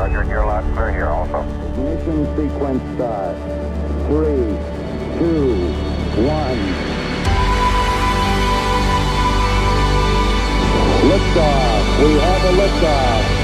Roger, you're loud clear here also. Ignition sequence start. Three, two, one. Liftoff. We have a liftoff.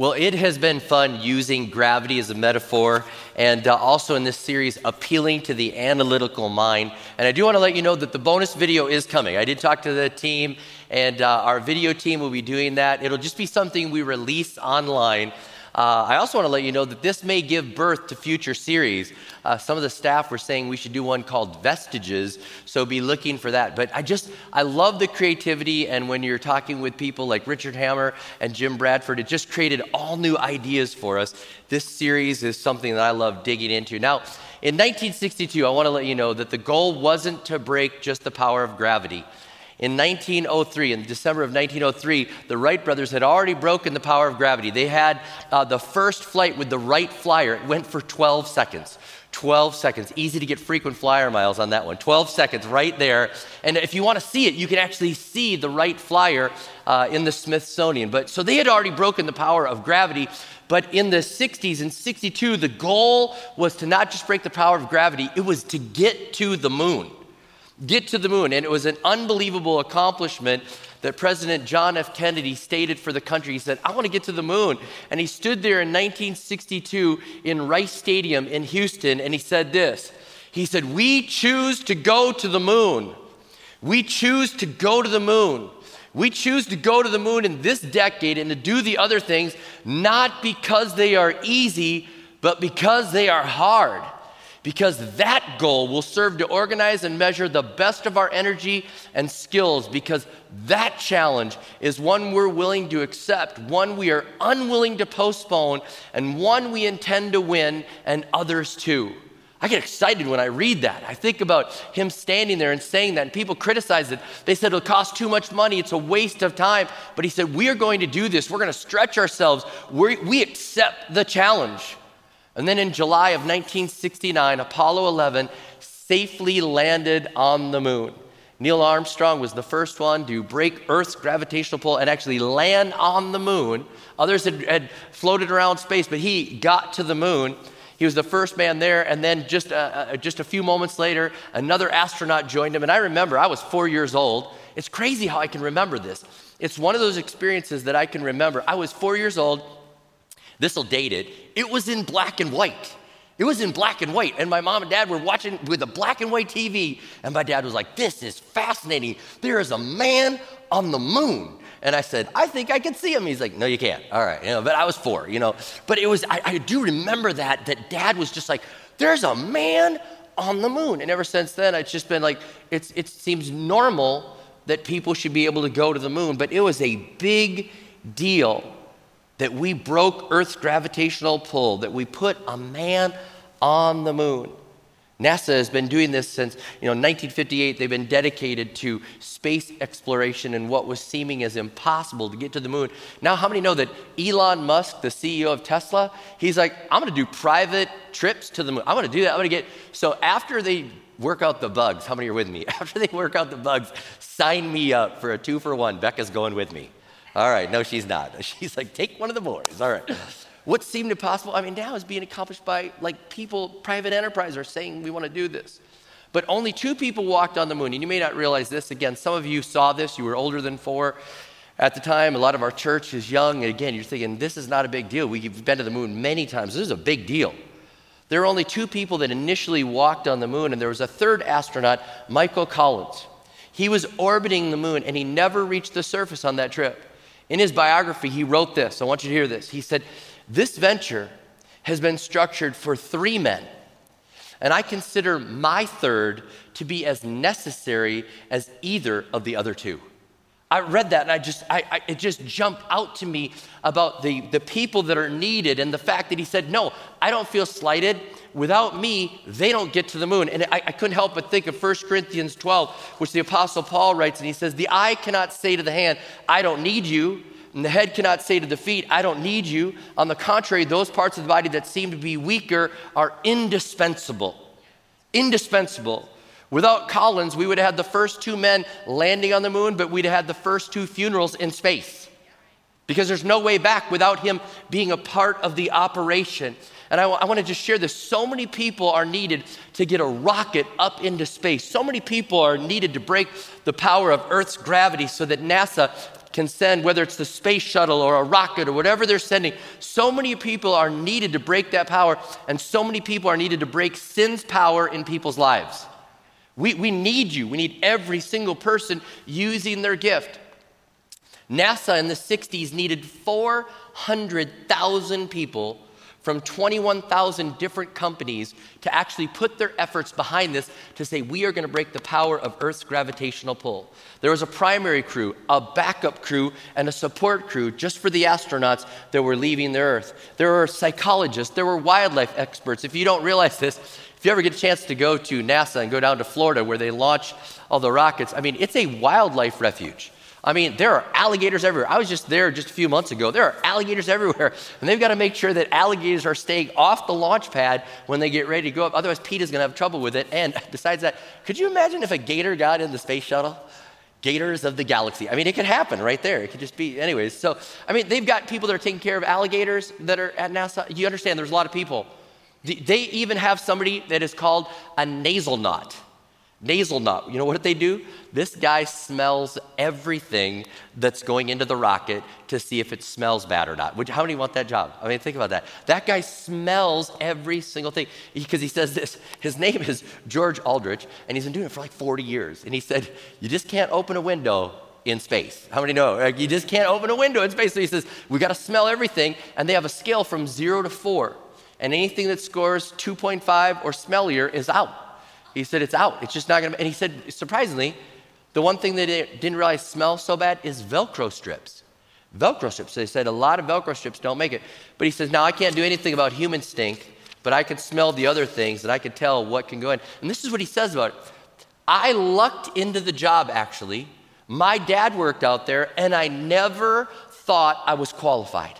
Well, it has been fun using gravity as a metaphor and uh, also in this series appealing to the analytical mind. And I do want to let you know that the bonus video is coming. I did talk to the team, and uh, our video team will be doing that. It'll just be something we release online uh, I also want to let you know that this may give birth to future series. Uh, some of the staff were saying we should do one called Vestiges, so be looking for that. But I just, I love the creativity, and when you're talking with people like Richard Hammer and Jim Bradford, it just created all new ideas for us. This series is something that I love digging into. Now, in 1962, I want to let you know that the goal wasn't to break just the power of gravity. In 1903, in December of 1903, the Wright brothers had already broken the power of gravity. They had uh, the first flight with the Wright Flyer. It went for 12 seconds. 12 seconds. Easy to get frequent flyer miles on that one. 12 seconds right there. And if you want to see it, you can actually see the Wright Flyer uh, in the Smithsonian. But so they had already broken the power of gravity. But in the 60s and 62, the goal was to not just break the power of gravity, it was to get to the moon get to the moon. And it was an unbelievable accomplishment that President John F. Kennedy stated for the country. He said, I want to get to the moon. And he stood there in 1962 in Rice Stadium in Houston and he said this He said, We choose to go to the moon. We choose to go to the moon. We choose to go to the moon in this decade and to do the other things, not because they are easy, but because they are hard because that goal will serve to organize and measure the best of our energy and skills because that challenge is one we're willing to accept, one we are unwilling to postpone, and one we intend to win, and others too. I get excited when I read that. I think about him standing there and saying that, and people criticize it. They said it'll cost too much money, it's a waste of time. But he said, We are going to do this, we're going to stretch ourselves, we we accept the challenge. And then in July of 1969, Apollo 11 safely landed on the moon. Neil Armstrong was the first one to break Earth's gravitational pull and actually land on the moon. Others had, had floated around space, but he got to the moon. He was the first man there, and then just a, just a few moments later, another astronaut joined him. And I remember, I was four years old. It's crazy how I can remember this. It's one of those experiences that I can remember. I was four years old. This will date it. It was in black and white. It was in black and white. And my mom and dad were watching with a black and white TV. And my dad was like, This is fascinating. There is a man on the moon. And I said, I think I can see him. He's like, No, you can't. All right. You know, but I was four, you know. But it was, I, I do remember that, that dad was just like, There's a man on the moon. And ever since then, it's just been like, it's, it seems normal that people should be able to go to the moon. But it was a big deal that we broke Earth's gravitational pull, that we put a man on the moon. NASA has been doing this since you know 1958. They've been dedicated to space exploration and what was seeming as impossible to get to the moon. Now, how many know that Elon Musk, the CEO of Tesla, he's like, I'm going to do private trips to the moon. I'm going to do that. I'm going to get. So after they work out the bugs, how many are with me? After they work out the bugs, sign me up for a two for one. Becca's going with me. All right, no, she's not. She's like, take one of the boys. All right. What seemed impossible, I mean, now is being accomplished by like people, private enterprise are saying we want to do this. But only two people walked on the moon. And you may not realize this. Again, some of you saw this, you were older than four. At the time, a lot of our church is young. And again, you're thinking, this is not a big deal. We've been to the moon many times. This is a big deal. There were only two people that initially walked on the moon, and there was a third astronaut, Michael Collins. He was orbiting the moon, and he never reached the surface on that trip. In his biography, he wrote this. I want you to hear this. He said, This venture has been structured for three men, and I consider my third to be as necessary as either of the other two. I read that and I just, I, I, it just jumped out to me about the, the people that are needed and the fact that he said, No, I don't feel slighted. Without me, they don't get to the moon. And I, I couldn't help but think of 1 Corinthians 12, which the Apostle Paul writes, and he says, The eye cannot say to the hand, I don't need you, And the head cannot say to the feet, I don't need you. On the contrary, those parts of the body that seem to be weaker are indispensable. Indispensable. Without Collins, we would have had the first two men landing on the moon, but we'd have had the first two funerals in space. Because there's no way back without him being a part of the operation. And I, want to just share this. So many people are needed to get a rocket up into space. So many people are needed to break the power of Earth's gravity so that NASA can send, whether it's the space shuttle or a rocket or whatever they're sending. So many people are needed to break that power, and so many people are needed to break sin's power in people's lives. We, we need you. We need every single person using their gift. NASA in the 60s needed 400,000 people from 21,000 different companies to actually put their efforts behind this to say, we are going to break the power of Earth's gravitational pull. There was a primary crew, a backup crew, and a support crew just for the astronauts that were leaving the Earth. There were psychologists, there were wildlife experts. If you don't realize this, if you ever get a chance to go to NASA and go down to Florida where they launch all the rockets, I mean, it's a wildlife refuge. I mean, there are alligators everywhere. I was just there just a few months ago. There are alligators everywhere. And they've got to make sure that alligators are staying off the launch pad when they get ready to go up. Otherwise, Pete is going to have trouble with it. And besides that, could you imagine if a gator got in the space shuttle? Gators of the galaxy. I mean, it could happen right there. It could just be, anyways. So, I mean, they've got people that are taking care of alligators that are at NASA. You understand, there's a lot of people. They even have somebody that is called a nasalnaut. Nasalnaut. You know what they do? This guy smells everything that's going into the rocket to see if it smells bad or not. How many want that job? I mean, think about that. That guy smells every single thing because he says this. His name is George Aldrich, and he's been doing it for like 40 years. And he said, You just can't open a window in space. How many know? Like, you just can't open a window in space. So he says, We got to smell everything. And they have a scale from zero to four. And anything that scores 2.5 or smellier is out. He said, It's out. It's just not going to. And he said, surprisingly, the one thing they didn't realize smells so bad is Velcro strips. Velcro strips. They said a lot of Velcro strips don't make it. But he says, Now I can't do anything about human stink, but I can smell the other things and I can tell what can go in. And this is what he says about it. I lucked into the job, actually. My dad worked out there, and I never thought I was qualified.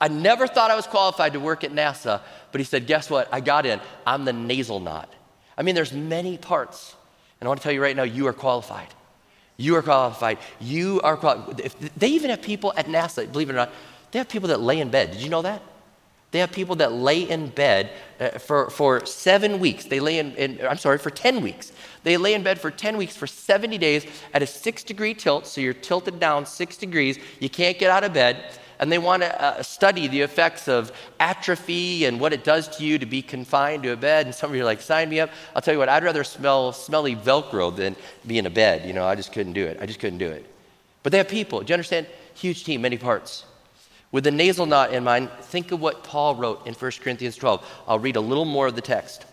I never thought I was qualified to work at NASA, but he said, Guess what? I got in. I'm the nasalnaut. I mean, there's many parts. And I want to tell you right now, you are qualified. You are qualified. You are qualified. They even have people at NASA, believe it or not, they have people that lay in bed. Did you know that? They have people that lay in bed uh, for, for seven weeks. They lay in, in, I'm sorry, for 10 weeks. They lay in bed for 10 weeks for 70 days at a six degree tilt. So you're tilted down six degrees. You can't get out of bed and they want to uh, study the effects of atrophy and what it does to you to be confined to a bed. And some of you are like, sign me up. I'll tell you what, I'd rather smell smelly Velcro than be in a bed. You know, I just couldn't do it. I just couldn't do it. But they have people. Do you understand? Huge team, many parts. With the nasalnaut in mind, think of what Paul wrote in 1 Corinthians 12. I'll read a little more of the text.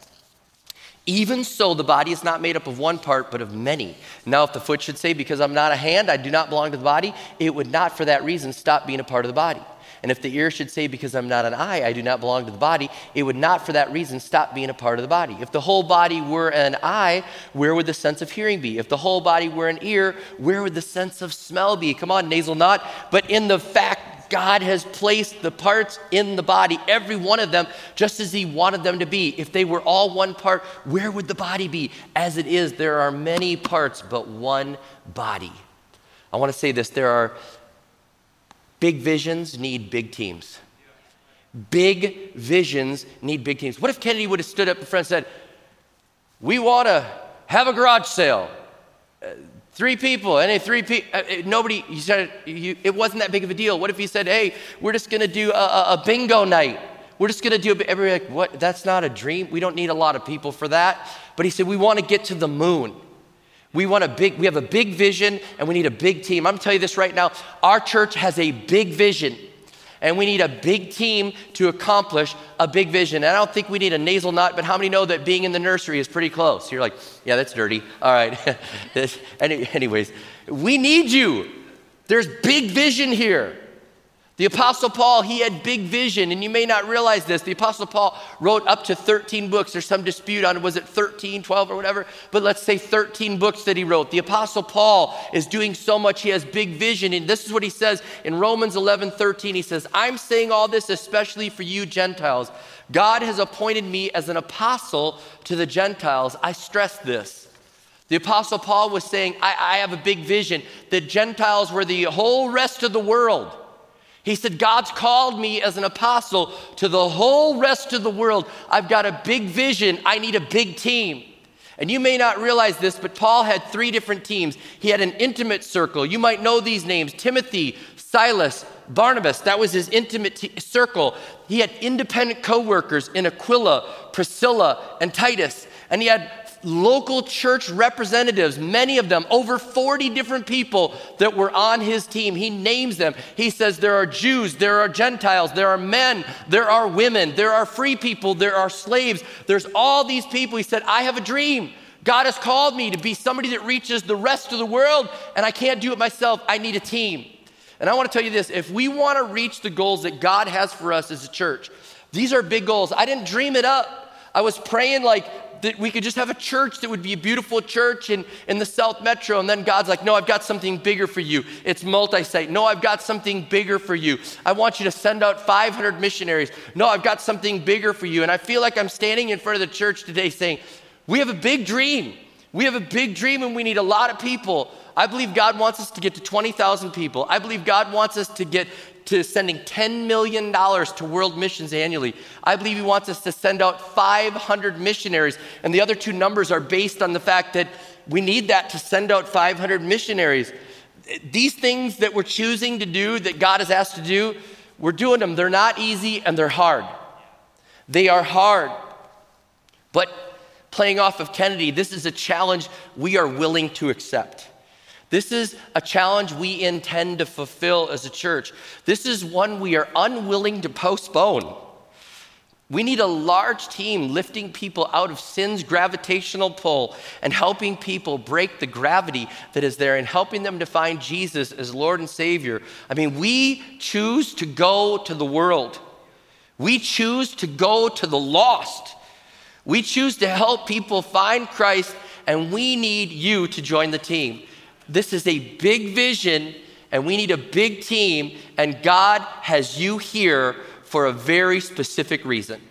Even so, the body is not made up of one part, but of many. Now, if the foot should say, Because I'm not a hand, I do not belong to the body, it would not for that reason stop being a part of the body. And if the ear should say, Because I'm not an eye, I do not belong to the body, it would not for that reason stop being a part of the body. If the whole body were an eye, where would the sense of hearing be? If the whole body were an ear, where would the sense of smell be? Come on, nasalnaut. But in the fact God has placed the parts in the body, every one of them, just as He wanted them to be. If they were all one part, where would the body be? As it is, there are many parts, but one body. I want to say this there are big visions need big teams. Big visions need big teams. What if Kennedy would have stood up in front and said, We want to have a garage sale? Three people, and three people, uh, uh, nobody, you said you, it wasn't that big of a deal. What if you said, hey, we're just gonna do a, a, a bingo night? We're just gonna do a, everybody like, what? That's not a dream. We don't need a lot of people for that. But he said, we wanna get to the moon. We want a big, we have a big vision and we need a big team. I'm gonna tell you this right now. Our church has a big vision and we need a big team to accomplish a big vision. And I don't think we need a nasalnaut, but how many know that being in the nursery is pretty close? You're like, yeah, that's dirty. All right. Anyways, we need you. There's big vision here. The Apostle Paul, he had big vision, and you may not realize this. The Apostle Paul wrote up to 13 books. There's some dispute on was it 13, 12, or whatever, but let's say 13 books that he wrote. The Apostle Paul is doing so much, he has big vision, and this is what he says in Romans 11, 13. He says, I'm saying all this especially for you Gentiles. God has appointed me as an apostle to the Gentiles. I stress this. The Apostle Paul was saying, I, I have a big vision The Gentiles were the whole rest of the world. He said, God's called me as an apostle to the whole rest of the world. I've got a big vision. I need a big team. And you may not realize this, but Paul had three different teams. He had an intimate circle. You might know these names Timothy, Silas, Barnabas. That was his intimate t- circle. He had independent co workers in Aquila, Priscilla, and Titus. And he had local church representatives, many of them, over 40 different people that were on his team. He names them. He says there are Jews, there are Gentiles, there are men, there are women, there are free people, there are slaves. There's all these people. He said, I have a dream. God has called me to be somebody that reaches the rest of the world, and I can't do it myself. I need a team. And I want to tell you this if we want to reach the goals that God has for us as a church, these are big goals. I didn't dream it up. I was praying like that we could just have a church that would be a beautiful church in, in the South Metro. And then God's like, no, I've got something bigger for you. It's multi site. No, I've got something bigger for you. I want you to send out 500 missionaries. No, I've got something bigger for you. And I feel like I'm standing in front of the church today saying, we have a big dream. We have a big dream and we need a lot of people. I believe God wants us to get to 20,000 people. I believe God wants us to get to sending $10 million to world missions annually. I believe he wants us to send out 500 missionaries. And the other two numbers are based on the fact that we need that to send out 500 missionaries. These things that we're choosing to do, that God has asked to do, we're doing them. They're not easy and they're hard. They are hard. But playing off of Kennedy, this is a challenge we are willing to accept. This is a challenge we intend to fulfill as a church. This is one we are unwilling to postpone. We need a large team lifting people out of sin's gravitational pull and helping people break the gravity that is there and helping them to find Jesus as Lord and Savior. I mean, we choose to go to the world, we choose to go to the lost. We choose to help people find Christ, and we need you to join the team. This is a big vision, and we need a big team, and God has you here for a very specific reason.